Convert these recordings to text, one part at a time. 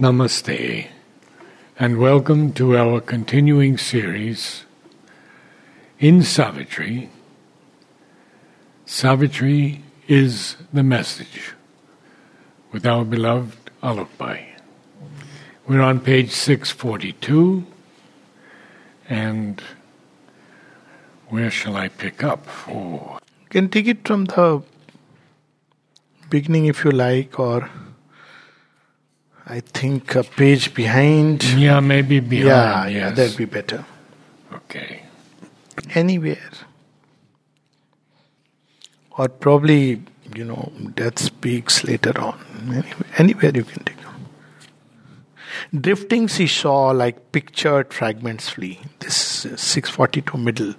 Namaste, and welcome to our continuing series in Savitri. Savitri is the message with our beloved Alokbhai. We're on page 642, and where shall I pick up? Oh. You can take it from the beginning if you like, or I think a page behind. Yeah, maybe behind. yeah, yes. yeah, that'd be better. Okay. Anywhere. Or probably, you know, death speaks later on. Anywhere, anywhere you can take them. Drifting seesaw like pictured fragments flee. This is 642 middle.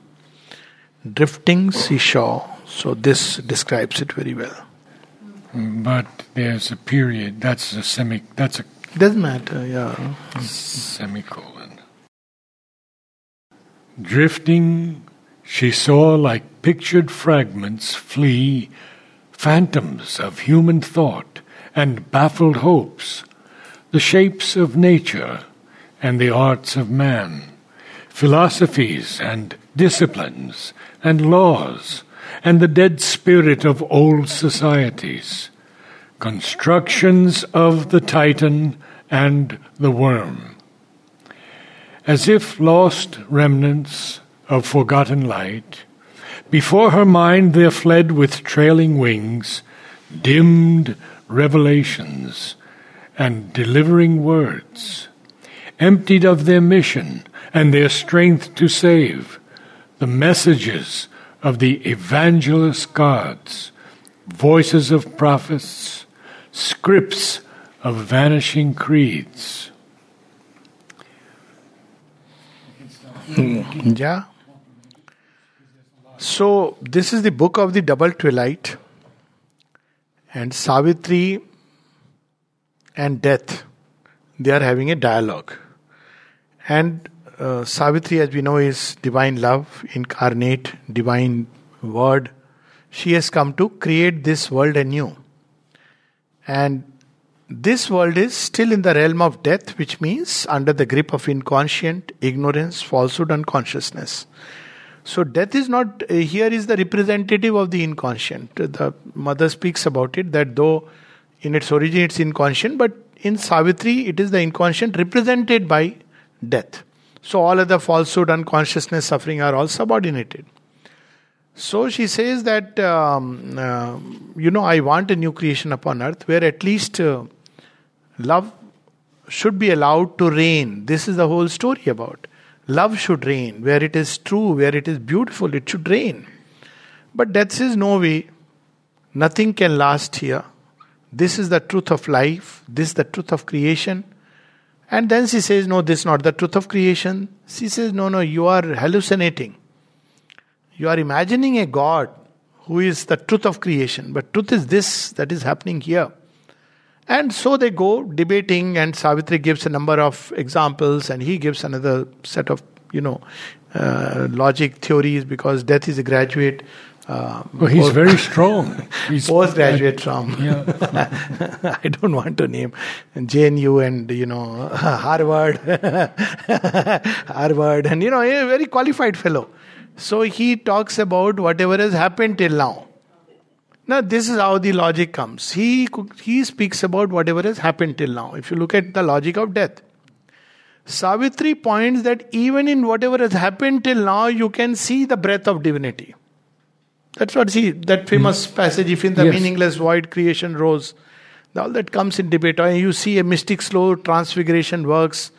Drifting seesaw. So this describes it very well. But there's a period. That's a semi. That's a Doesn't matter, yeah. semicolon. Drifting, she saw like pictured fragments flee, phantoms of human thought and baffled hopes, the shapes of nature and the arts of man, philosophies and disciplines and laws, and the dead spirit of old societies, constructions of the Titan and the worm. As if lost remnants of forgotten light, before her mind there fled with trailing wings dimmed revelations and delivering words, emptied of their mission and their strength to save, the messages of the evangelist gods, voices of prophets, scripts of vanishing creeds. Hmm. Yeah. So, this is the book of the double twilight, and Savitri and death, they are having a dialogue. And uh, Savitri, as we know, is divine love, incarnate, divine word. She has come to create this world anew. And this world is still in the realm of death, which means under the grip of inconscient, ignorance, falsehood, unconsciousness. So, death is not, uh, here is the representative of the inconscient. The mother speaks about it that though in its origin it's inconscient, but in Savitri it is the inconscient represented by death. So, all other falsehood, unconsciousness, suffering are all subordinated. So she says that, um, uh, you know, I want a new creation upon earth where at least uh, love should be allowed to reign. This is the whole story about. Love should reign. Where it is true, where it is beautiful, it should reign. But death says, no way. Nothing can last here. This is the truth of life. This is the truth of creation. And then she says, no, this is not the truth of creation. She says, no, no, you are hallucinating. You are imagining a God who is the truth of creation, but truth is this that is happening here. And so they go debating, and Savitri gives a number of examples, and he gives another set of, you know, uh, logic theories because death is a graduate. Uh, Well, he's post- very strong. He's postgraduate from Yeah. I don't want to name JNU and you know Harvard, Harvard, and you know a very qualified fellow. So he talks about whatever has happened till now. Now this is how the logic comes. He he speaks about whatever has happened till now. If you look at the logic of death, Savitri points that even in whatever has happened till now, you can see the breath of divinity. That's what see that hmm. famous passage. If in the Yes. meaningless void creation rose, all that comes in debate. Or you see a mystic slow transfiguration works.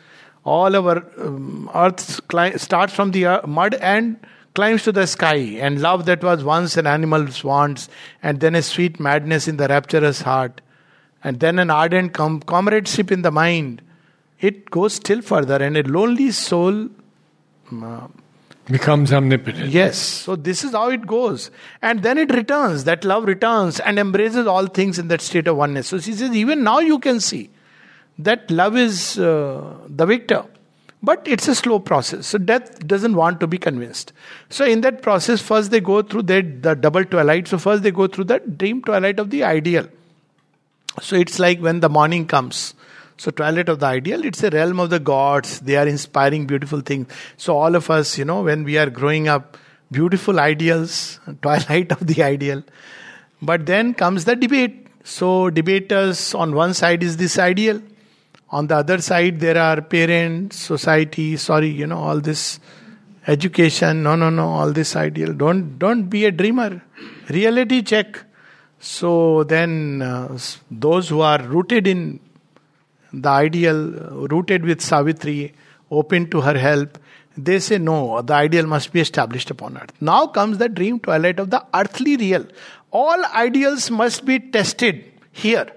All our um, earth cli- starts from the ear- mud and climbs to the sky. And love that was once an animal's wants, and then a sweet madness in the rapturous heart, and then an ardent com- comradeship in the mind. It goes still further, and a lonely soul um, becomes omnipotent. Yes. So this is how it goes. And then it returns. That love returns and embraces all things in that state of oneness. So she says, even now you can see that love is uh, the victor. But it's a slow process. So death doesn't want to be convinced. So in that process, first they go through the, the double twilight. So first they go through the dream twilight of the ideal. So it's like when the morning comes. So, twilight of the ideal, it's a realm of the gods. They are inspiring beautiful things. So, all of us, you know, when we are growing up, beautiful ideals, twilight of the ideal. But then comes the debate. So, debaters on one side is this ideal, on the other side, there are parents, society, sorry, you know, all this education, no, no, no, all this ideal. Don't, don't be a dreamer. Reality check. So then, uh, those who are rooted in the ideal, uh, rooted with Savitri, open to her help, they say no, the ideal must be established upon earth. Now comes the dream twilight of the earthly real. All ideals must be tested here.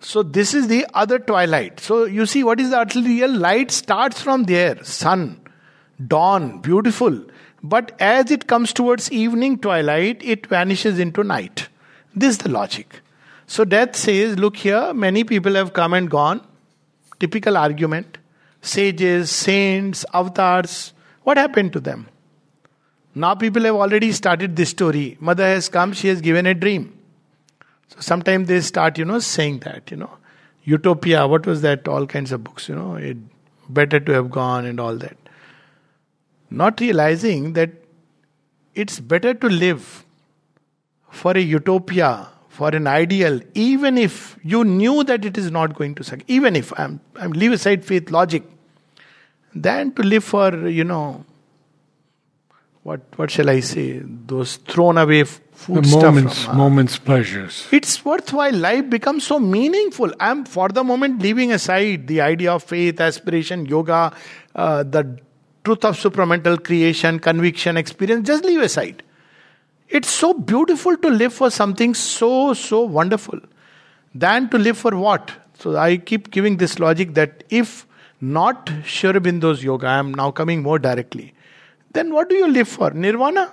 So this is the other twilight. So you see what is the earthly real? Light starts from there. Sun, dawn, beautiful. But as it comes towards evening twilight, it vanishes into night. This is the logic. So death says, look here, many people have come and gone. Typical argument. Sages, saints, avatars. What happened to them? Now people have already started this story. Mother has come, she has given a dream. So sometimes they start, you know, saying that, you know, Utopia, what was that? All kinds of books, you know, it better to have gone and all that. Not realizing that it's better to live for a utopia, for an ideal, even if you knew that it is not going to suck, even if I'm, I'm leave aside faith, logic, than to live for, you know, what what shall I say? Those thrown away food the moments. From, uh, moments pleasures. It's worthwhile. Life becomes so meaningful. I'm for the moment leaving aside the idea of faith, aspiration, yoga, uh, the truth of supramental creation, conviction, experience. Just leave aside. It's so beautiful to live for something so so wonderful, than to live for what. So I keep giving this logic that if not Sri Aurobindo's yoga, I am now coming more directly then what do you live for? Nirvana?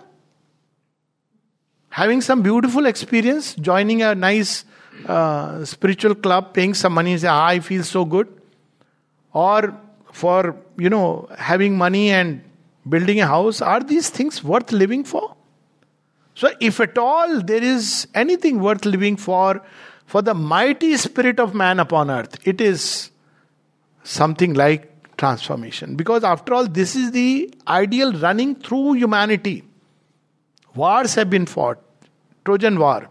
Having some beautiful experience, joining a nice uh, spiritual club, paying some money say, ah, I feel so good. Or for, you know, having money and building a house, are these things worth living for? So, if at all there is anything worth living for, for the mighty spirit of man upon earth, it is something like transformation. Because after all, this is the ideal running through humanity. Wars have been fought. Trojan War.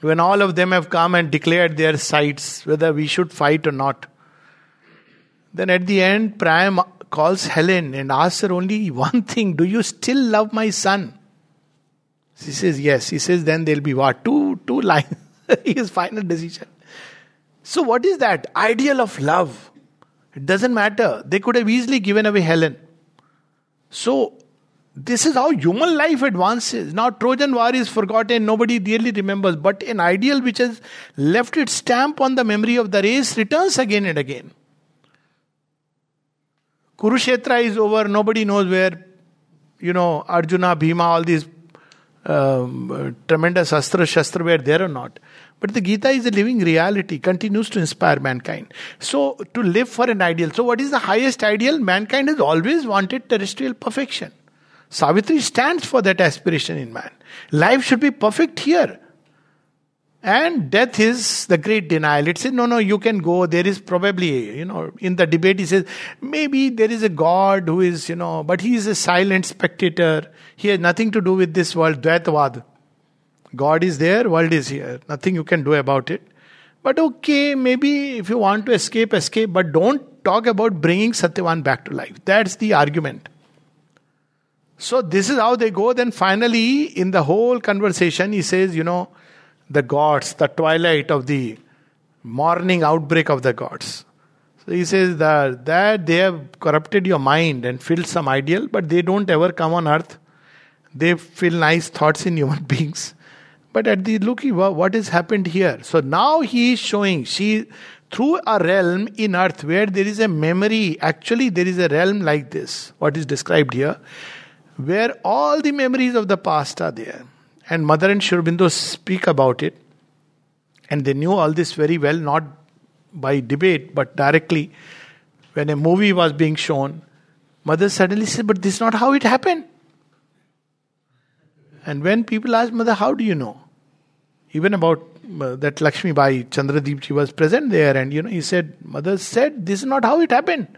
When all of them have come and declared their sides, whether we should fight or not. Then at the end, Priam calls Helen and asks her only one thing Do you still love my son? She says, Yes. He says, Then there'll be what? Two, two lines. His final decision. So, what is that? Ideal of love. It doesn't matter. They could have easily given away Helen. So, this is how human life advances. Now, Trojan War is forgotten, nobody really remembers, but an ideal which has left its stamp on the memory of the race returns again and again. Kurukshetra is over, nobody knows where, you know, Arjuna, Bhima, all these um, tremendous astra shastra were there or not. But the Gita is a living reality, continues to inspire mankind. So, to live for an ideal. So, what is the highest ideal? Mankind has always wanted terrestrial perfection. Savitri stands for that aspiration in man. Life should be perfect here. And death is the great denial. It says, no, no, you can go. There is probably, you know, in the debate, he says, maybe there is a God who is, you know, but he is a silent spectator. He has nothing to do with this world. Dvaitavad. God is there, world is here. Nothing you can do about it. But okay, maybe if you want to escape, escape, but don't talk about bringing Satyavan back to life. That's the argument. So this is how they go. Then finally, in the whole conversation, he says, you know, the gods, the twilight of the morning outbreak of the gods. So he says that, that they have corrupted your mind and filled some ideal, but they don't ever come on earth. They feel nice thoughts in human beings. But at the look, what has happened here? So now he is showing she through a realm in earth where there is a memory. Actually, there is a realm like this, what is described here, where all the memories of the past are there. And Mother and Sri Aurobindo speak about it. And they knew all this very well, not by debate, but directly. When a movie was being shown, Mother suddenly said, But this is not how it happened. And when people ask Mother, How do you know? even about uh, that Lakshmi Bai Chandradeep, she was present there, and you know, he said, Mother said, this is not how it happened.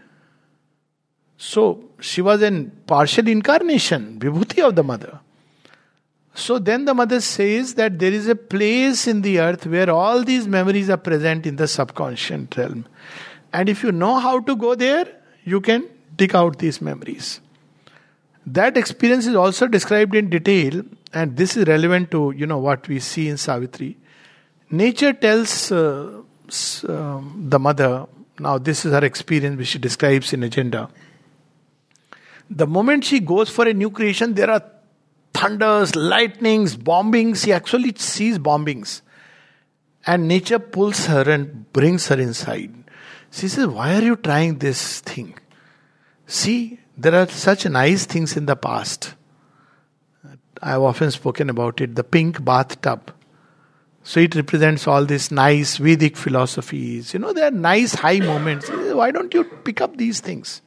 So she was in partial incarnation, vibhuti of the mother. So then the mother says that there is a place in the earth where all these memories are present in the subconscious realm. And if you know how to go there, you can dig out these memories. That experience is also described in detail, and this is relevant to you know what we see in Savitri. Nature tells uh, uh, the mother. Now, this is her experience, which she describes in agenda. The moment she goes for a new creation, there are thunders, lightnings, bombings. He actually sees bombings. And nature pulls her and brings her inside. She says, Why are you trying this thing? See, there are such nice things in the past. I've often spoken about it the pink bathtub. So it represents all these nice Vedic philosophies. You know, there are nice high moments. Why don't you pick up these things?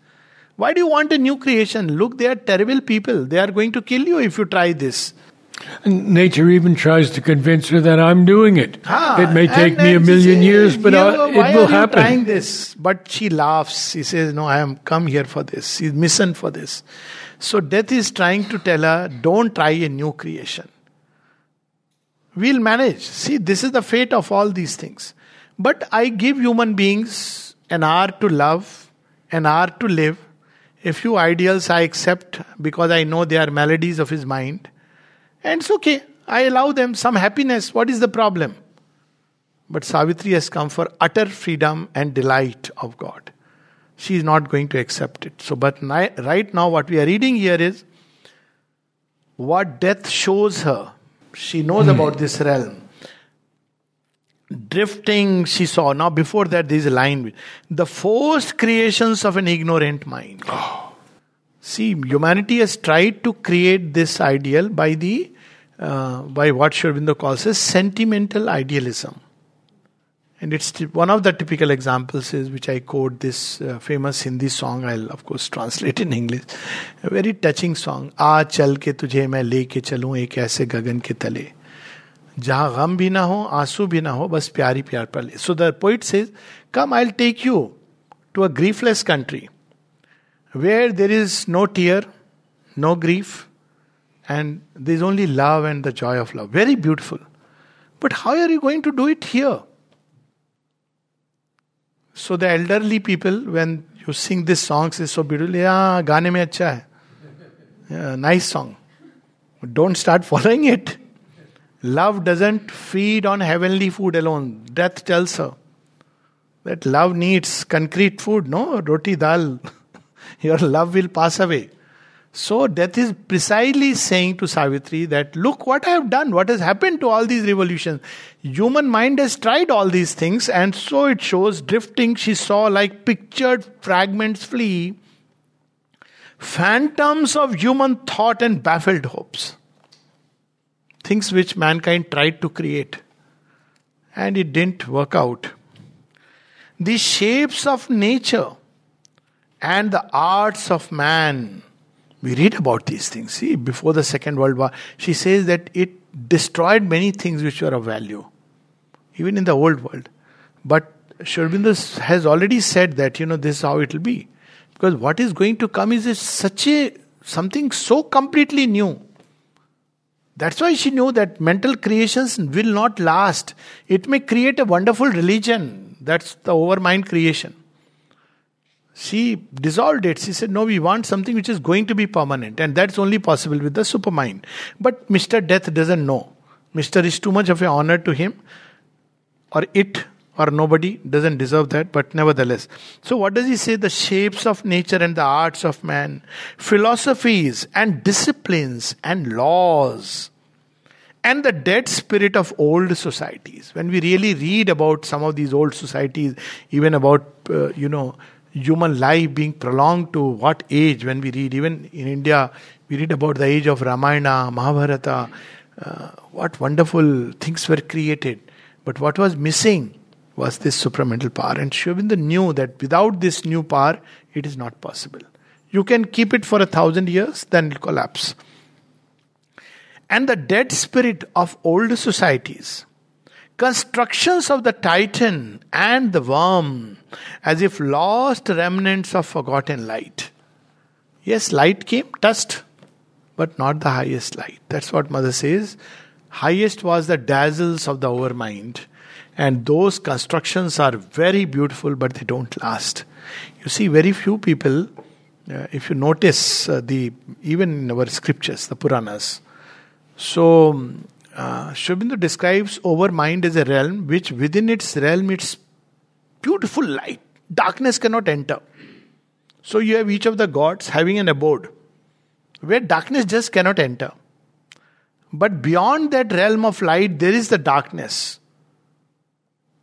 Why do you want a new creation? Look, they are terrible people. They are going to kill you if you try this. And nature even tries to convince her that I'm doing it. Ah, it may take me a million years, but uh, it will happen. trying this? But she laughs. She says, "No, I am come here for this. She's mission for this." So death is trying to tell her, "Don't try a new creation. We'll manage." See, this is the fate of all these things. But I give human beings an hour to love, an hour to live. A few ideals I accept because I know they are maladies of his mind and it's okay. I allow them some happiness. What is the problem? But Savitri has come for utter freedom and delight of God. She is not going to accept it. So, but right now, what we are reading here is what death shows her. She knows about this realm drifting she saw. Now, before that, there is a line the forced creations of an ignorant mind. Oh. See, humanity has tried to create this ideal by the uh, by what Sri Aurobindo calls as sentimental idealism. And it's one of the typical examples is which I quote this uh, famous Hindi song. I'll of course translate in English. A very touching song. Ah, chal ke के तुझे leke चलूं ek aise gagan ke tale. जहाँ गम भी ना हो, आँसू भी ना हो, बस प्यारी प्यार पर ले। So the poet say come I take you to a griefless country where there is no tear no grief and there is only love and the joy of love very beautiful but how are you going to do it here so the elderly people when you sing this songs is so beautiful गाने में अच्छा है nice song don't start following it Love doesn't feed on heavenly food alone. Death tells her that love needs concrete food, no? Roti dal. your love will pass away. So, death is precisely saying to Savitri that, look what I have done, what has happened to all these revolutions. Human mind has tried all these things, and so it shows drifting. She saw like pictured fragments flee, phantoms of human thought and baffled hopes. Things which mankind tried to create, and it didn't work out. The shapes of nature and the arts of man. We read about these things. See, before the Second World War, she says that it destroyed many things which were of value, even in the old world. But Sri has already said that, you know, this is how it will be. Because what is going to come is such a something so completely new. That's why she knew that mental creations will not last. It may create a wonderful religion. That's the overmind creation. She dissolved it. She said, No, we want something which is going to be permanent, and that's only possible with the supermind. But Mr. Death doesn't know. Mr. is too much of an honor to him, or it, or nobody doesn't deserve that, but nevertheless. So, what does he say? The shapes of nature and the arts of man, philosophies and disciplines and laws and the dead spirit of old societies. When we really read about some of these old societies, even about, uh, you know, human life being prolonged to what age when we read even in india we read about the age of ramayana mahabharata uh, what wonderful things were created but what was missing was this supramental power and Aurobindo knew that without this new power it is not possible you can keep it for a thousand years then it will collapse and the dead spirit of old societies constructions of the titan and the worm, as if lost remnants of forgotten light. Yes, light came, touched, but not the highest light. That's what Mother says. Highest was the dazzles of the overmind. And those constructions are very beautiful, but they don't last. You see, very few people, uh, if you notice uh, the even in our scriptures, the Puranas. So uh, Sri describes over mind as a realm which within its realm it's beautiful light. Darkness cannot enter. So you have each of the gods having an abode where darkness just cannot enter. But beyond that realm of light, there is the darkness.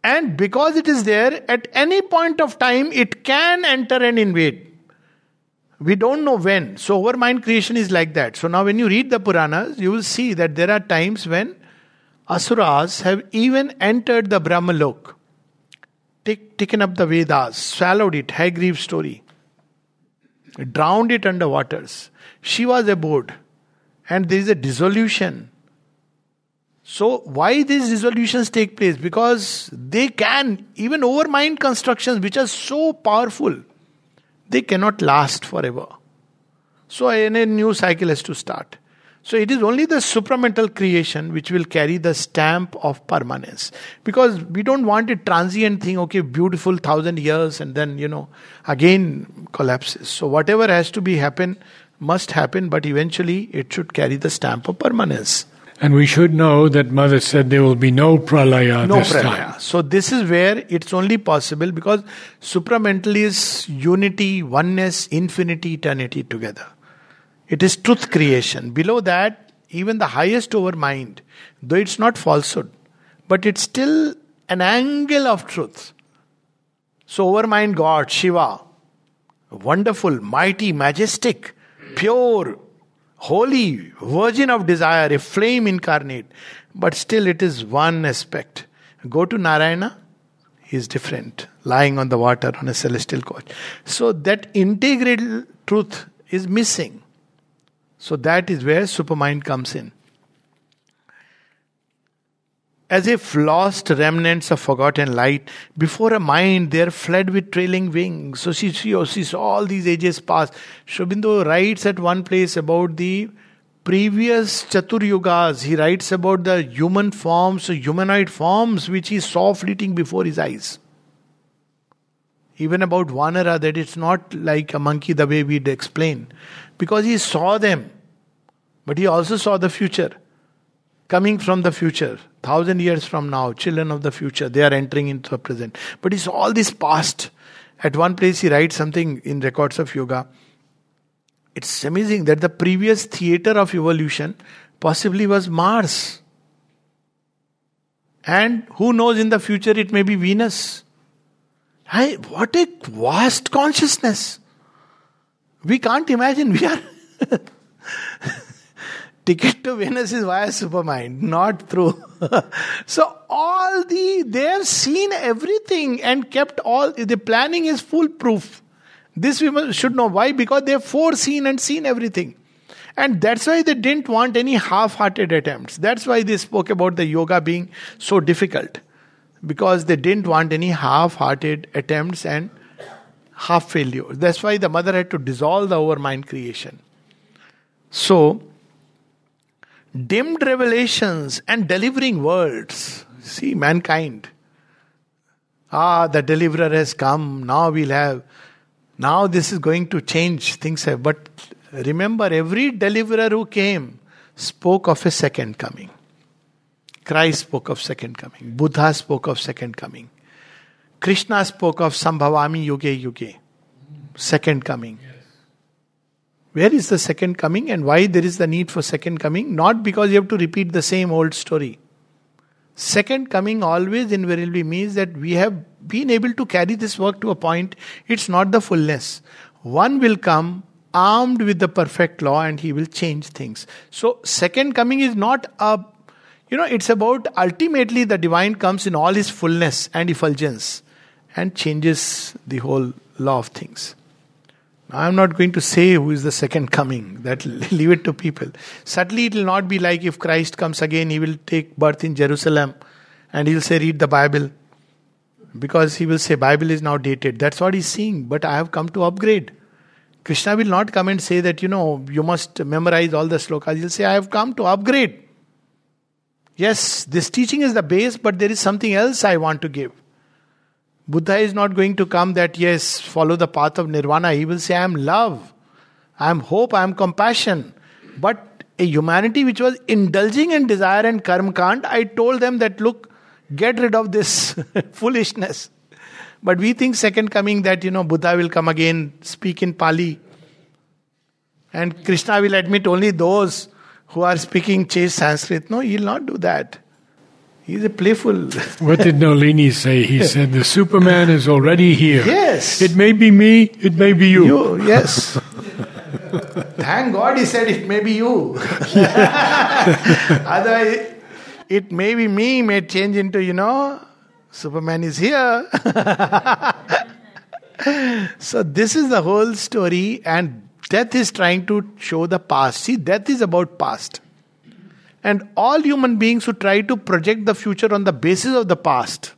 And because it is there, at any point of time, it can enter and invade. We don't know when. So, our mind creation is like that. So, now when you read the Puranas, you will see that there are times when Asuras have even entered the Brahmalok, take, taken up the Vedas, swallowed it, Hayagriva story, drowned it under waters. She was aboard, and there is a dissolution. So, why these dissolutions take place? Because they can, even over mind constructions which are so powerful, they cannot last forever. So a new cycle has to start. So it is only the supramental creation which will carry the stamp of permanence. Because we don't want a transient thing, okay, beautiful thousand years and then, you know, again collapses. So whatever has to be happen must happen, but eventually it should carry the stamp of permanence. And we should know that Mother said there will be no pralaya no this pralaya. time. So this is where it's only possible because supramental is unity, oneness, infinity, eternity together. It is truth creation. Below that, even the highest over mind, though it's not falsehood, but it's still an angle of truth. So over mind God, Shiva, wonderful, mighty, majestic, pure, holy, virgin of desire, a flame incarnate, but still it is one aspect. Go to Narayana, he is different, lying on the water on a celestial couch. So that integral truth is missing. So that is where supermind comes in. As if lost remnants of forgotten light, before a mind they are fled with trailing wings. So she, she, she saw all these ages pass. Sri Aurobindo writes at one place about the previous Chatur Yugas. He writes about the human forms, humanoid forms which he saw fleeting before his eyes. Even about Vanara, that it's not like a monkey the way we'd explain. Because he saw them. But he also saw the future. Coming from the future, thousand years from now, children of the future, they are entering into the present. But it's all this past. At one place, he writes something in Records of Yoga. It's amazing that the previous theater of evolution possibly was Mars. And who knows in the future it may be Venus. Hey, what a vast consciousness. We can't imagine. We are. ticket to Venus is via supermind, not through. so all the they have seen everything and kept all the planning is foolproof. This we should know why because they have foreseen and seen everything. And that's why they didn't want any half hearted attempts. That's why they spoke about the yoga being so difficult. Because they didn't want any half hearted attempts and half failures. That's why the mother had to dissolve the overmind creation. So, dimmed revelations and delivering words. See, mankind. Ah, the deliverer has come. Now we'll have. Now this is going to change. Things have. But remember, every deliverer who came spoke of a second coming. Christ spoke of second coming. Buddha spoke of second coming. Krishna spoke of Sambhavami Yuge Yuge. Second coming. Where is the second coming and why there is the need for second coming? Not because you have to repeat the same old story. Second coming always invariably means that we have been able to carry this work to a point, it's not the fullness. One will come armed with the perfect law and he will change things. So, second coming is not a, you know, it's about ultimately the divine comes in all his fullness and effulgence and changes the whole law of things. I'm not going to say who is the second coming. That leave it to people. Certainly, it will not be like if Christ comes again, he will take birth in Jerusalem, And he'll say, read the Bible. Because he will say, Bible is now dated. That's what he's seeing. But I have come to upgrade. Krishna will not come and say that, you know, you must memorize all the slokas. He'll say, I have come to upgrade. Yes, this teaching is the base, but there is something else I want to give. Buddha is not going to come that, yes, follow the path of nirvana. He will say, I am love, I am hope, I am compassion. But a humanity which was indulging in desire and karma kant, I told them that, look, get rid of this foolishness. But we think second coming that, you know, Buddha will come again, speak in Pali. And Krishna will admit only those who are speaking chaste Sanskrit. No, he'll not do that. He's a playful. what did Nolini say? He said, The Superman is already here. Yes. It may be me, it may be you. you yes. Thank God he said it may be you. Otherwise, it may be me, may change into, you know, Superman is here. so, this is the whole story, and death is trying to show the past. See, death is about past. And all human beings who try to project the future on the basis of the past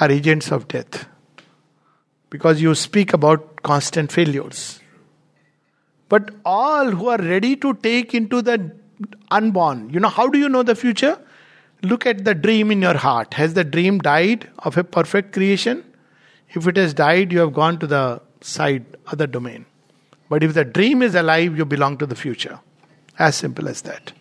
are agents of death. Because you speak about constant failures. But all who are ready to take into the unborn, you know, how do you know the future? Look at the dream in your heart. Has the dream died of a perfect creation? If it has died, you have gone to the side, other domain. But if the dream is alive, you belong to the future. As simple as that.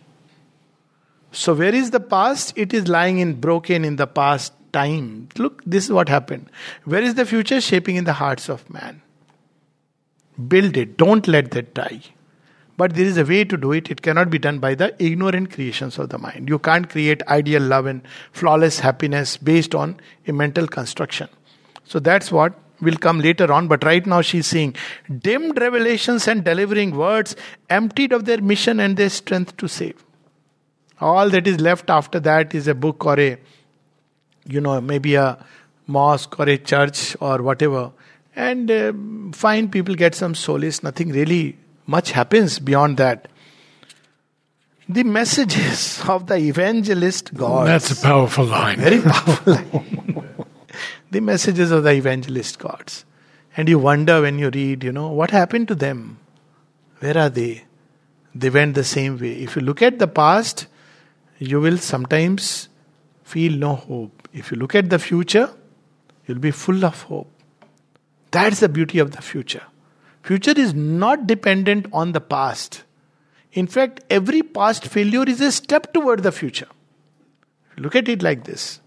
So, where is the past? It is lying in broken in the past time. Look, this is what happened. Where is the future? Shaping in the hearts of man. Build it. Don't let that die. But there is a way to do it. It cannot be done by the ignorant creations of the mind. You can't create ideal love and flawless happiness based on a mental construction. So that's what will come later on, but right now she's saying dimmed revelations and delivering words, emptied of their mission and their strength to save. All that is left after that is a book or a, you know, maybe a mosque or a church or whatever. And uh, fine, people get some solace. Nothing really much happens beyond that. The messages of the evangelist God. That's a powerful line. Very powerful line the messages of the evangelist gods. And you wonder when you read, you know, what happened to them? Where are they? They went the same way. If you look at the past, you will sometimes feel no hope. If you look at the future, you'll be full of hope. That's the beauty of the future. Future is not dependent on the past. In fact, every past failure is a step toward the future. Look at it like this.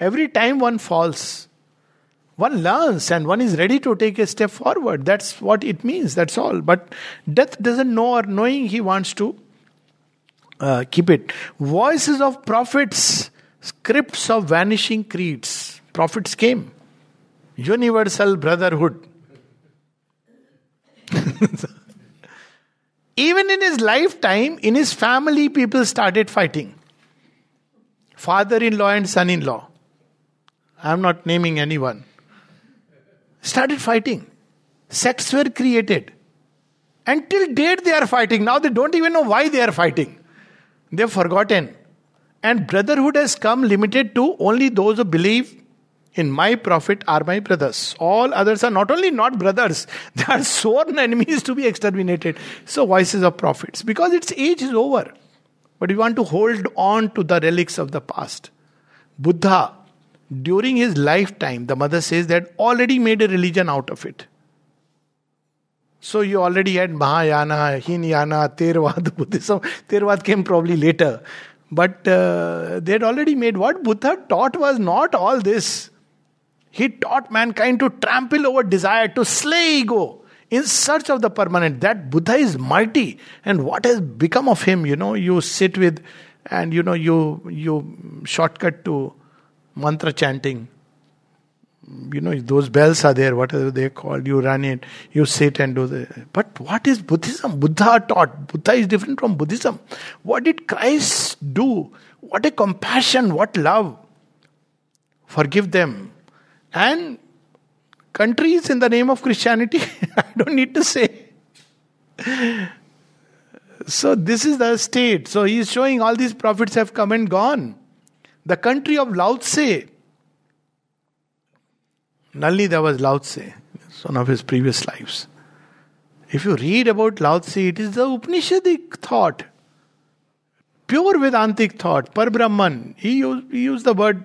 Every time one falls, one learns and one is ready to take a step forward. That's what it means, that's all. But death doesn't know or knowing he wants to uh, keep it. Voices of prophets, scripts of vanishing creeds. Prophets came. Universal brotherhood. Even in his lifetime, in his family, people started fighting. Father in law and son in law. I'm not naming anyone. Started fighting. Sects were created. Until date they are fighting. Now they don't even know why they are fighting. They've forgotten. And brotherhood has come limited to only those who believe in my prophet are my brothers. All others are not only not brothers, they are sworn enemies to be exterminated. So, voices of prophets. Because its age is over. But we want to hold on to the relics of the past. Buddha during his lifetime, the mother says that already made a religion out of it. So you already had Mahayana, Hinayana, Theravada, Buddhism. Theravada came probably later. But uh, they had already made what Buddha taught was not all this. He taught mankind to trample over desire, to slay ego in search of the permanent. That Buddha is mighty. And what has become of him? You know, you sit with and you know you you shortcut to mantra chanting. You know, those bells are there, whatever they call. You run it, you sit and do the. But what is Buddhism? Buddha taught. Buddha is different from Buddhism. What did Christ do? What a compassion, what love. Forgive them. And countries in the name of Christianity, I don't need to say. So, this is the state. So, he is showing all these prophets have come and gone. The country of Lao Tse. Nolini, there was Lao Tse, one of his previous lives. If you read about Lao Tse, it is the Upanishadic thought, pure Vedantic thought, Par Brahman. He used, he used the word,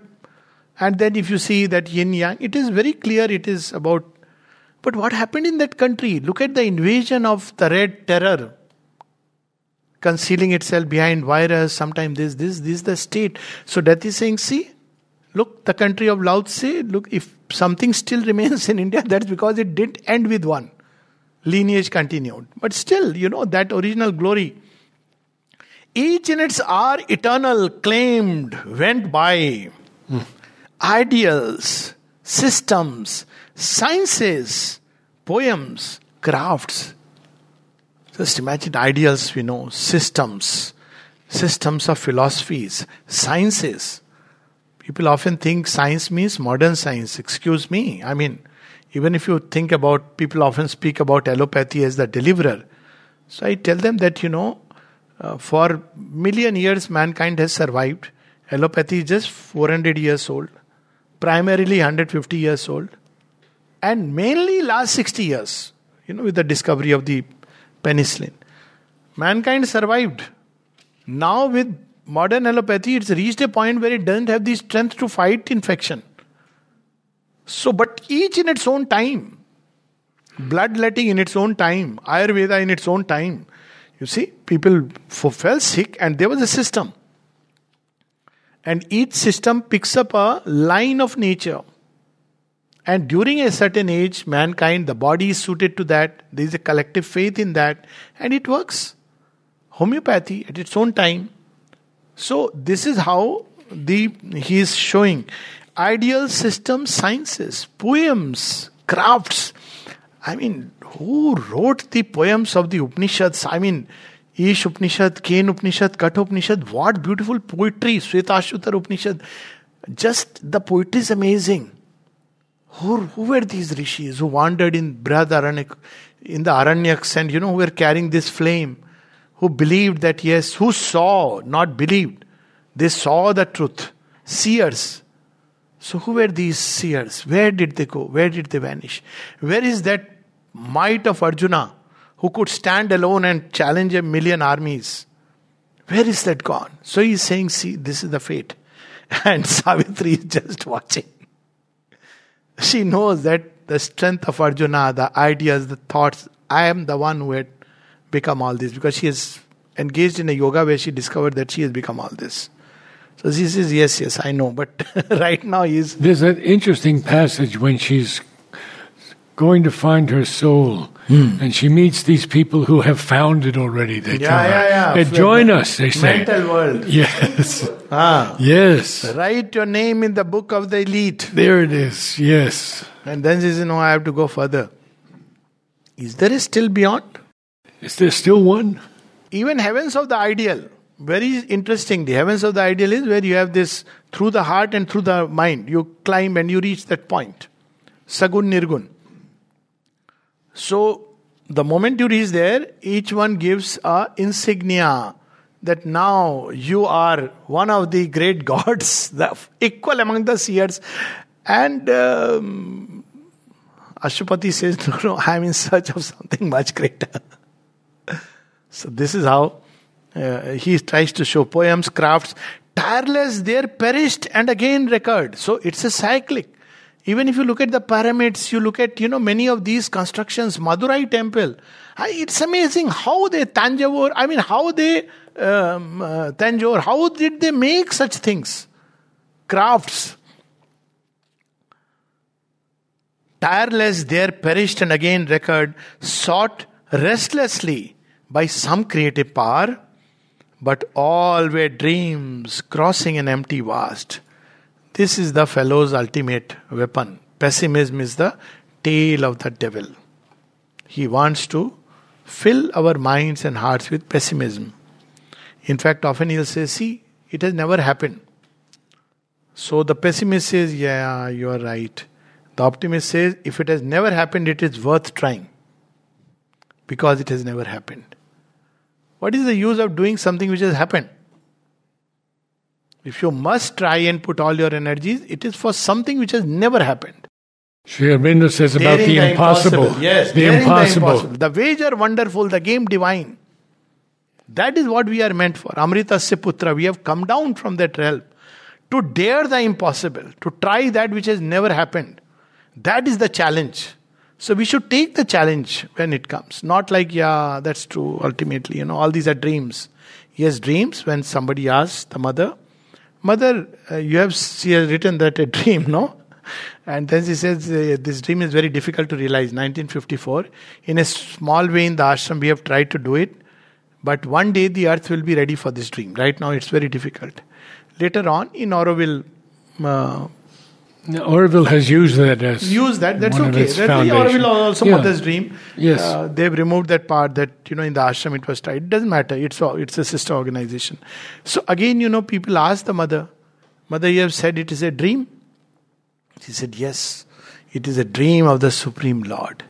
and then if you see that yin yang, it is very clear it is about. But what happened in that country? Look at the invasion of the Red Terror concealing itself behind virus, sometimes this, this, this is the state. So death is saying, see, look, the country of Lao Tse, look, if something still remains in India, that's because it didn't end with one. Lineage continued. But still, you know, that original glory. Each in its hour eternal claimed, went by. Ideals, systems, sciences, poems, crafts, just imagine ideals, we know, systems, systems of philosophies, sciences. People often think science means modern science. Excuse me. I mean, even if you think about, people often speak about allopathy as the deliverer. So I tell them that, you know, uh, for million years mankind has survived. Allopathy is just 400 years old, primarily 150 years old, and mainly last 60 years, you know, with the discovery of the penicillin. Mankind survived. Now, with modern allopathy, it's reached a point where it doesn't have the strength to fight infection. So, but each in its own time, bloodletting in its own time, Ayurveda in its own time. You see, people fell sick and there was a system. And each system picks up a line of nature. And during a certain age, mankind, the body is suited to that. There is a collective faith in that, and it works. Homeopathy at its own time. So this is how the he is showing ideal system sciences, poems, crafts. I mean, who wrote the poems of the Upanishads? I mean, Ish Upanishad, Ken Upanishad, Kat Upanishad, what beautiful poetry, Svetashvatar Upanishad. Just the poetry is amazing. Who, who were these rishis who wandered in Brihad Aranyak, in the Aranyaks and you know who were carrying this flame? Who believed that yes, who saw, not believed. They saw the truth. Seers. So who were these seers? Where did they go? Where did they vanish? Where is that might of Arjuna who could stand alone and challenge a million armies? Where is that gone? So he's saying, see, this is the fate. And Savitri is just watching. She knows that the strength of Arjuna, the ideas, the thoughts, I am the one who had become all this because she is engaged in a yoga where she discovered that she has become all this. So she says, Yes, yes, I know, but right now he's. There's an interesting passage when she's going to find her soul. Hmm. And she meets these people who have found it already. They yeah, tell her, yeah, yeah. join us, they say. Mental world. Yes. Ah. Yes. Write your name in the book of the elite. There it is, yes. And then she says, No, I have to go further. Is there a still beyond? Is there still one? Even heavens of the ideal. Very interesting. The heavens of the ideal is where you have this through the heart and through the mind. You climb and you reach that point. Sagun Nirgun. So, the moment you reach there, each one gives a insignia that now you are one of the great gods, the equal among the seers. And um, Ashwapati says, No, no, I am in search of something much greater. so, this is how uh, he tries to show poems, crafts, tireless, there perished and again recurred. So, it's a cyclic. Even if you look at the pyramids, you look at, you know, many of these constructions, Madurai temple, it's amazing how they, Tanjore, I mean, how they, um, uh, Tanjore, how did they make such things? Crafts. Tireless there perished and again recurred, sought restlessly by some creative power, but all were dreams crossing an empty vast. This is the fellow's ultimate weapon. Pessimism is the tail of the devil. He wants to fill our minds and hearts with pessimism. In fact, often he'll say, See, it has never happened. So the pessimist says, Yeah, you are right. The optimist says, If it has never happened, it is worth trying. Because it has never happened. What is the use of doing something which has happened? If you must try and put all your energies, it is for something which has never happened. Sri Aurobindo says about the, the impossible. impossible. Yes, the impossible. the impossible. The wager wonderful, the game divine. That is what we are meant for. Amrita Putra. We have come down from that realm to dare the impossible, to try that which has never happened. That is the challenge. So we should take the challenge when it comes. Not like, yeah, that's true, ultimately. You know, all these are dreams. Yes, dreams when somebody asks the mother, Mother, uh, you have she has written that a dream, no? And then she says, uh, This dream is very difficult to realize. 1954. In a small way in the ashram, we have tried to do it. But one day the earth will be ready for this dream. Right now, it's very difficult. Later on, in Auroville, uh, Auroville has used that as use that. That's okay. That Auroville also yeah. mother's dream. Yes, uh, they've removed that part that you know in the ashram it was tried. It doesn't matter. It's it's a sister organization. So again, you know, people ask the mother, "Mother, you have said it is a dream." She said, Yes, it is a dream of the Supreme Lord.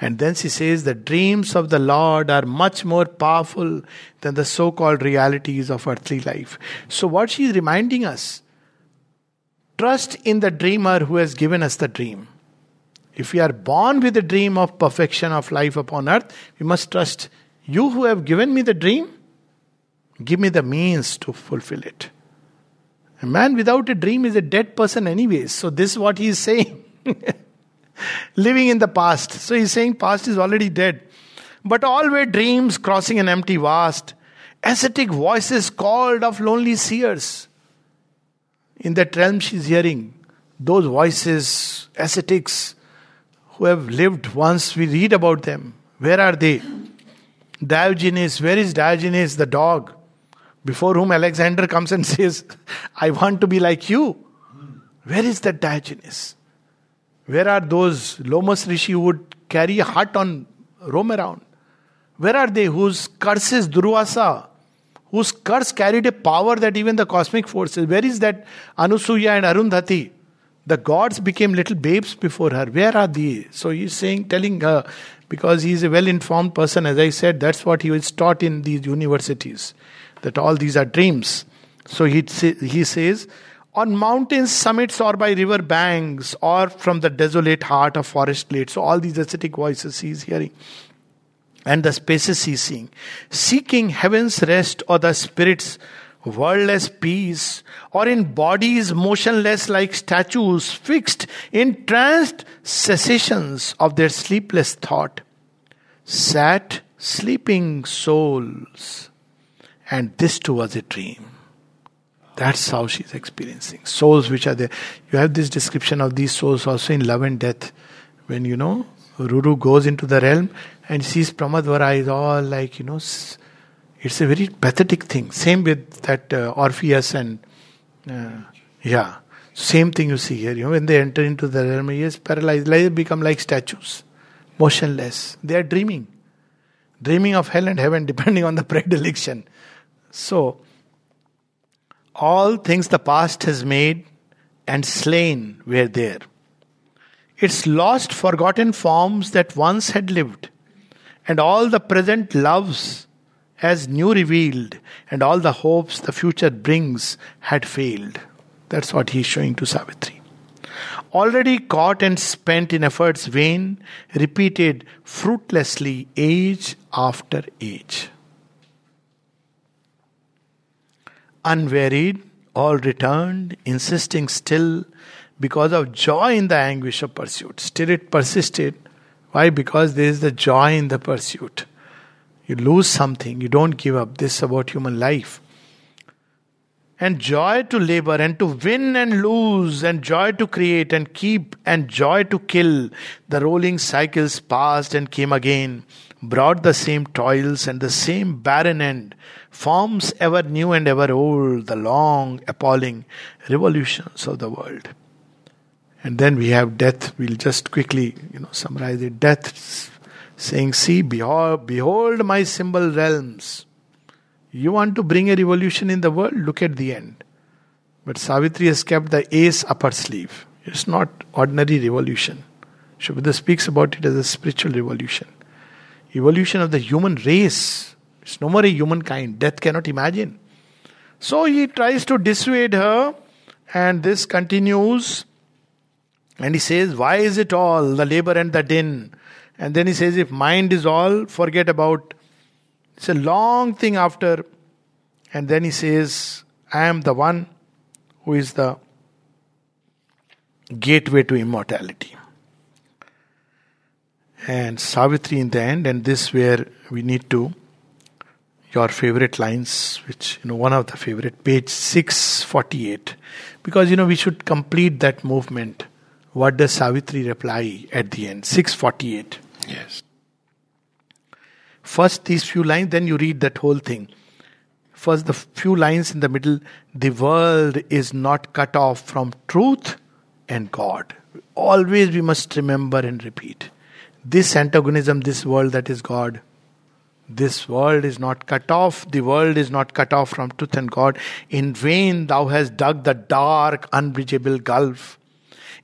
And then she says, The dreams of the Lord are much more powerful than the so called realities of earthly life. So, what she is reminding us trust in the dreamer who has given us the dream. If we are born with the dream of perfection of life upon earth, we must trust you who have given me the dream, give me the means to fulfill it. A man without a dream is a dead person, anyways. So, this is what he is saying. Living in the past. So, he's saying past is already dead. But all were dreams crossing an empty vast. Ascetic voices called of lonely seers. In that realm, she's hearing those voices, ascetics who have lived once. We read about them. Where are they? Diogenes, where is Diogenes the dog? before whom Alexander comes and says, I want to be like you. Where is that Diogenes? Where are those Lomas Rishi who would carry a hut on roam around? Where are they whose curses Durvasa, whose curse carried a power that even the cosmic forces? Where is that Anusuya and Arundhati? The gods became little babes before her. Where are they? So he's saying, telling her, because he's a well informed person, as I said, that's what he was taught in these universities that all these are dreams. So he, he says, on mountains, summits, or by river banks, or from the desolate heart of forest glades. So all these ascetic voices he is hearing. And the spaces he's seeing. Seeking heaven's rest or the spirit's worldless peace, or in bodies motionless like statues, fixed in tranced cessations of their sleepless thought, sat sleeping souls and this too was a dream. That's how she's experiencing. Souls which are there. You have this description of these souls also in Love and Death. When you know, Ruru goes into the realm and sees Pramadvara is all like, you know, it's a very pathetic thing. Same with that uh, Orpheus and, uh, yeah. Same thing you see here. You know, when they enter into the realm, he is paralyzed. They become like statues, motionless. They are dreaming. Dreaming of hell and heaven depending on the predilection. So, all things the past has made and slain were there. Its lost, forgotten forms that once had lived, and all the present loves as new revealed, and all the hopes the future brings had failed. That's what he's showing to Savitri. Already caught and spent in efforts vain, repeated fruitlessly age after age. unwearied, all returned, insisting still because of joy in the anguish of pursuit. Still it persisted. Why? Because there is the joy in the pursuit. You lose something, you don't give up. This is about human life. And joy to labor and to win and lose, and joy to create and keep, and joy to kill. The rolling cycles passed and came again, brought the same toils and the same barren end forms ever new and ever old, the long, appalling revolutions of the world. And then we have death. We'll just quickly, you know, summarize it. Death saying, See, behold, behold my symbol realms. You want to bring a revolution in the world? Look at the end. But Savitri has kept the ace up her sleeve. It's not ordinary revolution. Sri speaks about it as a spiritual revolution. Evolution of the human race it's no more a humankind. Death cannot imagine. So he tries to dissuade her, and this continues. And he says, Why is it all, the labor and the din? And then he says, If mind is all, forget about. It's a long thing after. And then he says, I am the one who is the gateway to immortality. And Savitri in the end, and this where we need to your favorite lines, which you know one of the favorite, page six forty eight, because you know we should complete that movement. What does Savitri reply at the end? Six forty eight. Yes. First these few lines, then you read that whole thing. First, the few lines in the middle the world is not cut off from truth and God. Always we must remember and repeat. This antagonism, this world that is God, this world is not cut off, the world is not cut off from truth and God. In vain thou hast dug the dark, unbridgeable gulf.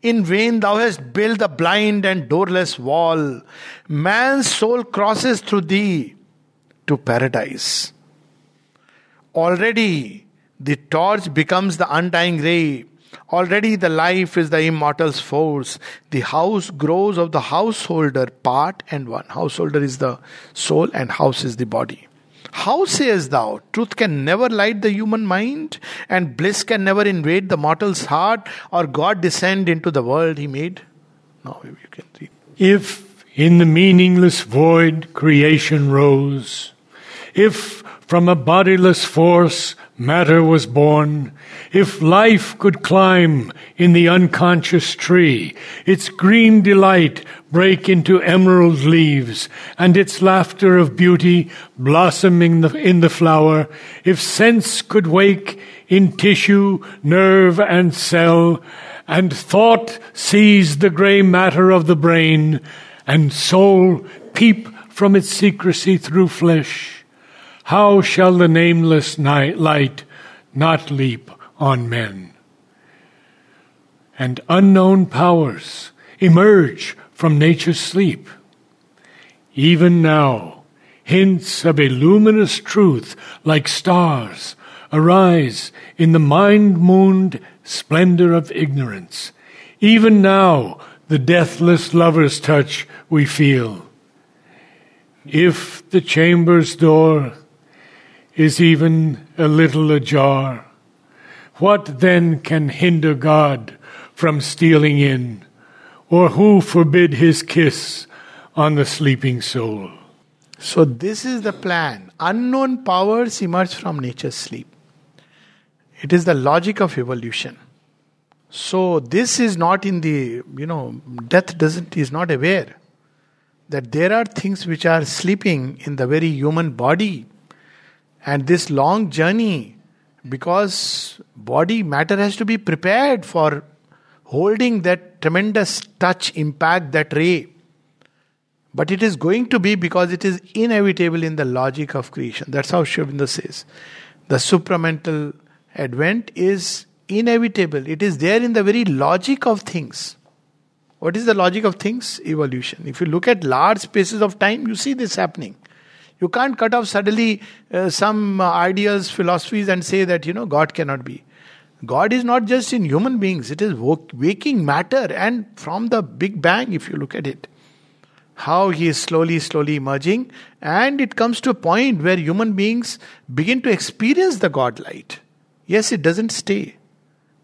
In vain thou hast built the blind and doorless wall. Man's soul crosses through thee to paradise. Already the torch becomes the undying ray. Already the life is the immortal's force. The house grows of the householder, part and one. Householder is the soul, and house is the body. How sayest thou? Truth can never light the human mind, and bliss can never invade the mortal's heart, or God descend into the world he made? Now you can. If in the meaningless void creation rose, if from a bodiless force matter was born, if life could climb in the unconscious tree, its green delight break into emerald leaves, and its laughter of beauty blossoming in the flower, if sense could wake in tissue, nerve, and cell, and thought seize the grey matter of the brain, and soul peep from its secrecy through flesh, how shall the nameless night light not leap on men? And unknown powers emerge from nature's sleep. Even now, hints of a luminous truth like stars arise in the mind mooned splendor of ignorance. Even now, the deathless lover's touch we feel. If the chamber's door is even a little ajar. What then can hinder God from stealing in, or who forbid his kiss on the sleeping soul? So, this is the plan. Unknown powers emerge from nature's sleep. It is the logic of evolution. So, this is not in the, you know, death doesn't, is not aware that there are things which are sleeping in the very human body and this long journey because body matter has to be prepared for holding that tremendous touch impact that ray. But it is going to be because it is inevitable in the logic of creation. That's how Aurobindo says. The supramental advent is inevitable. It is there in the very logic of things. What is the logic of things? Evolution. If you look at large spaces of time you see this happening you can't cut off suddenly uh, some ideas, philosophies, and say that, you know, God cannot be. God is not just in human beings, it is waking matter. And from the Big Bang, if you look at it, how he is slowly, slowly emerging. And it comes to a point where human beings begin to experience the God light. Yes, it doesn't stay.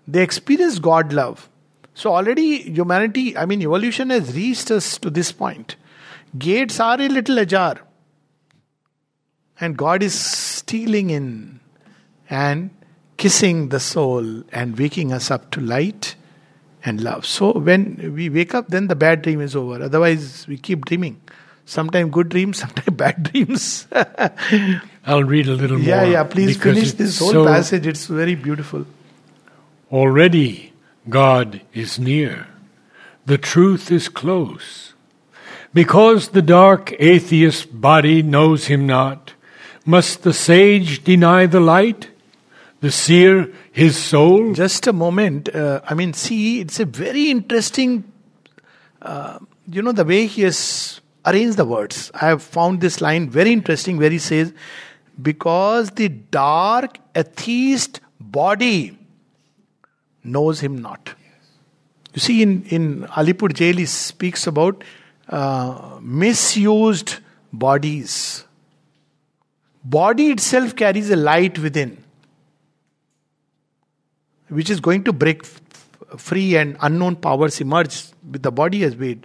They experience God love. So already humanity, I mean, evolution has reached us to this point. Gates are a little ajar. And God is stealing in and kissing the soul and waking us up to light and love. So when we wake up, then the bad dream is over. Otherwise, we keep dreaming. Sometimes good dreams, sometimes bad dreams. I'll read a little yeah, more. Yeah, yeah. Please finish this whole so passage. It's very beautiful. Already God is near. The truth is close. Because the dark atheist body knows him not, must the sage deny the light? The seer his soul? Just a moment. Uh, I mean, see, it's a very interesting, uh, you know, the way he has arranged the words. I have found this line very interesting where he says, Because the dark atheist body knows him not. You see, in, in Alipur jail, he speaks about uh, misused bodies. Body itself carries a light within, which is going to break free and unknown powers emerge with the body as weight.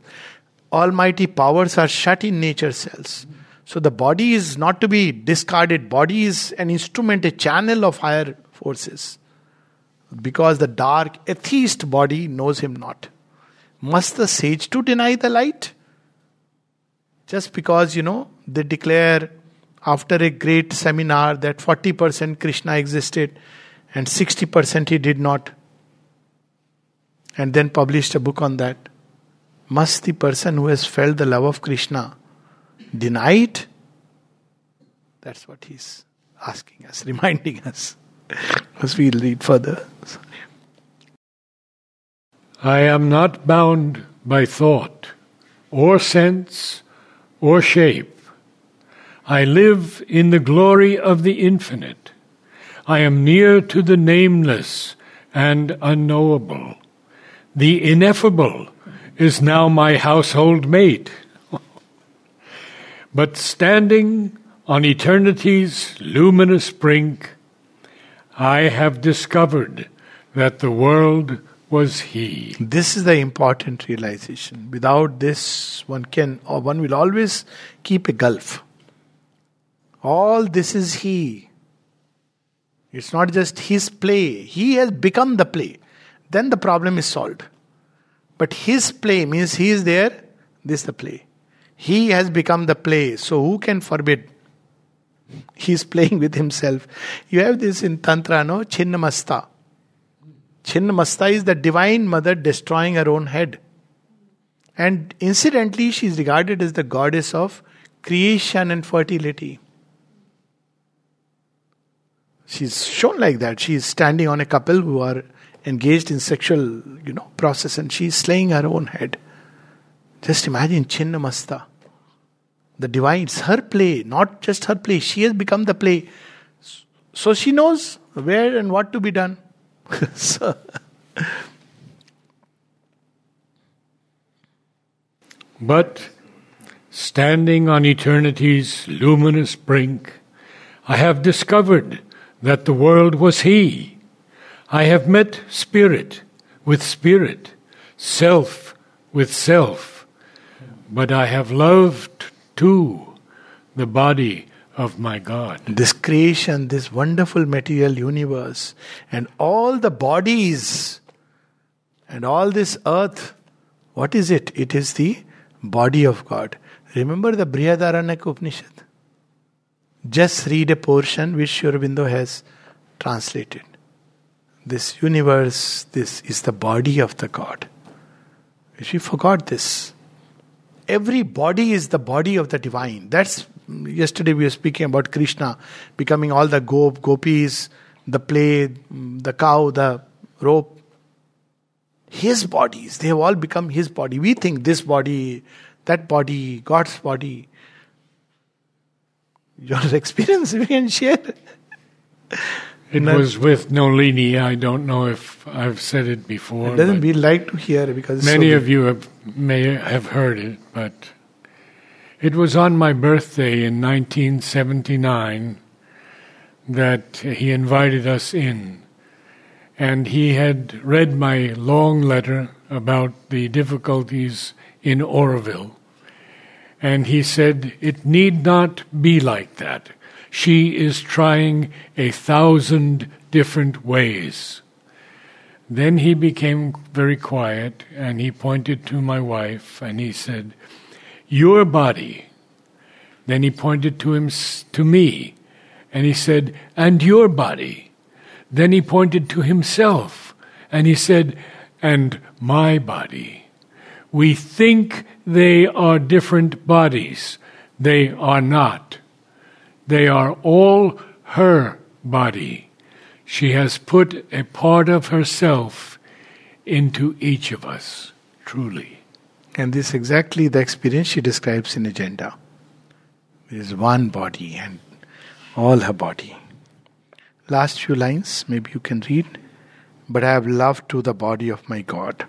Almighty powers are shut in nature cells. So the body is not to be discarded. Body is an instrument, a channel of higher forces. Because the dark atheist body knows him not. Must the sage to deny the light? Just because, you know, they declare after a great seminar that 40% Krishna existed and 60% he did not, and then published a book on that. Must the person who has felt the love of Krishna deny it? That's what he's asking us, reminding us. As we read further. I am not bound by thought, or sense, or shape. I live in the glory of the infinite. I am near to the nameless and unknowable. The ineffable is now my household mate. but standing on eternity's luminous brink, I have discovered that the world was He. This is the important realization. Without this, one can, or one will always keep a gulf. All this is He. It's not just His play, He has become the play. Then the problem is solved. But His play means He is there, this is the play. He has become the play, so who can forbid? He's playing with himself. You have this in Tantra, no? Chinnamasta. Chinnamasta is the divine mother destroying her own head. And incidentally, she is regarded as the goddess of creation and fertility. She's shown like that. She is standing on a couple who are engaged in sexual, you know, process, and she is slaying her own head. Just imagine Chinnamasta. The divine, it's her play, not just her play. She has become the play. So she knows where and what to be done. so, But standing on eternity's luminous brink, I have discovered that the world was He. I have met spirit with spirit, self with self, but I have loved too the body of my God. this creation, this wonderful material universe, and all the bodies, and all this earth, what is it? It is the body of God. Remember the Brihadaranyaka Upanishad? Just read a portion which Aurobindo has translated. This universe, this is the body of the God. You forgot this, every body is the body of the divine. That's yesterday we were speaking about Krishna becoming all the gop, gopis, the play, the cow, the rope. His bodies, they have all become his body. We think this body, that body, God's body. Your experience we can share. It was with Nolini. I don't know if I've said it before. It doesn't we like to hear because many so of you have, may have heard it, but it was on my birthday in 1979 that he invited us in. And he had read my long letter about the difficulties in Auroville. And he said, It need not be like that. She is trying a thousand different ways. Then he became very quiet and he pointed to my wife and he said, Your body. Then he pointed to him to me and he said, And your body. Then he pointed to himself and he said, And my body. We think they are different bodies. They are not. They are all her body. She has put a part of herself into each of us, truly. And this is exactly the experience she describes in Agenda. There is one body, and all her body. Last few lines, maybe you can read. But I have loved to the body of my God.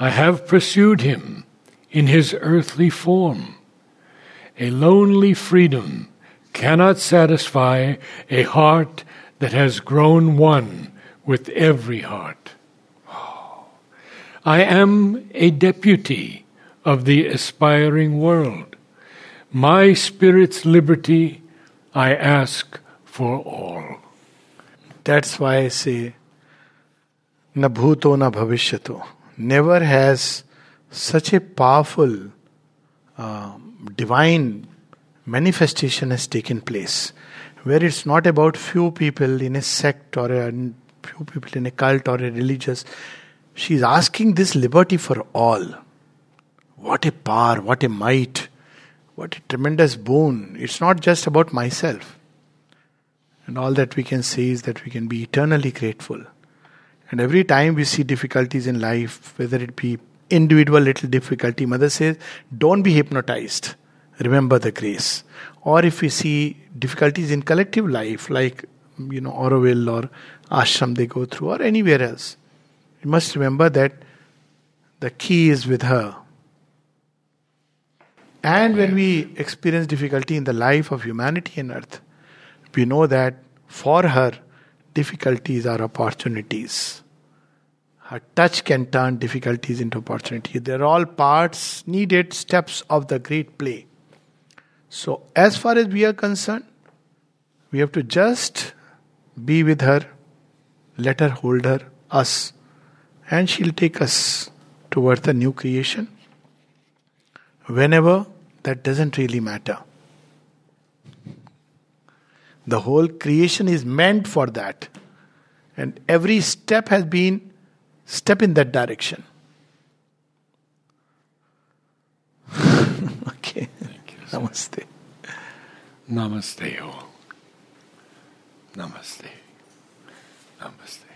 I have pursued him in his earthly form. A lonely freedom cannot satisfy a heart that has grown one with every heart. I am a deputy of the aspiring world. My spirit's liberty I ask for all. That's why I say, na bhuto na bhavishyato. Never has such a powerful uh, divine manifestation has taken place, where it's not about few people in a sect or a few people in a cult or a religious. She's asking this liberty for all. What a power, what a might, what a tremendous boon. It's not just about myself. And all that we can say is that we can be eternally grateful. And every time we see difficulties in life, whether it be individual little difficulty, Mother says, don't be hypnotized. Remember the grace. Or if we see difficulties in collective life, like you know, Auroville or ashram they go through, or anywhere else, must remember that the key is with her. And when we experience difficulty in the life of humanity and earth, we know that for her, difficulties are opportunities. Her touch can turn difficulties into opportunity. They're all parts, needed steps of the great play. So, as far as we are concerned, we have to just be with her, let her hold her, us, and she'll take us towards the new creation. Whenever, that doesn't really matter. The whole creation is meant for that. And every step has been step in that direction. okay. Namaste. Namaste all. Namaste. Namaste.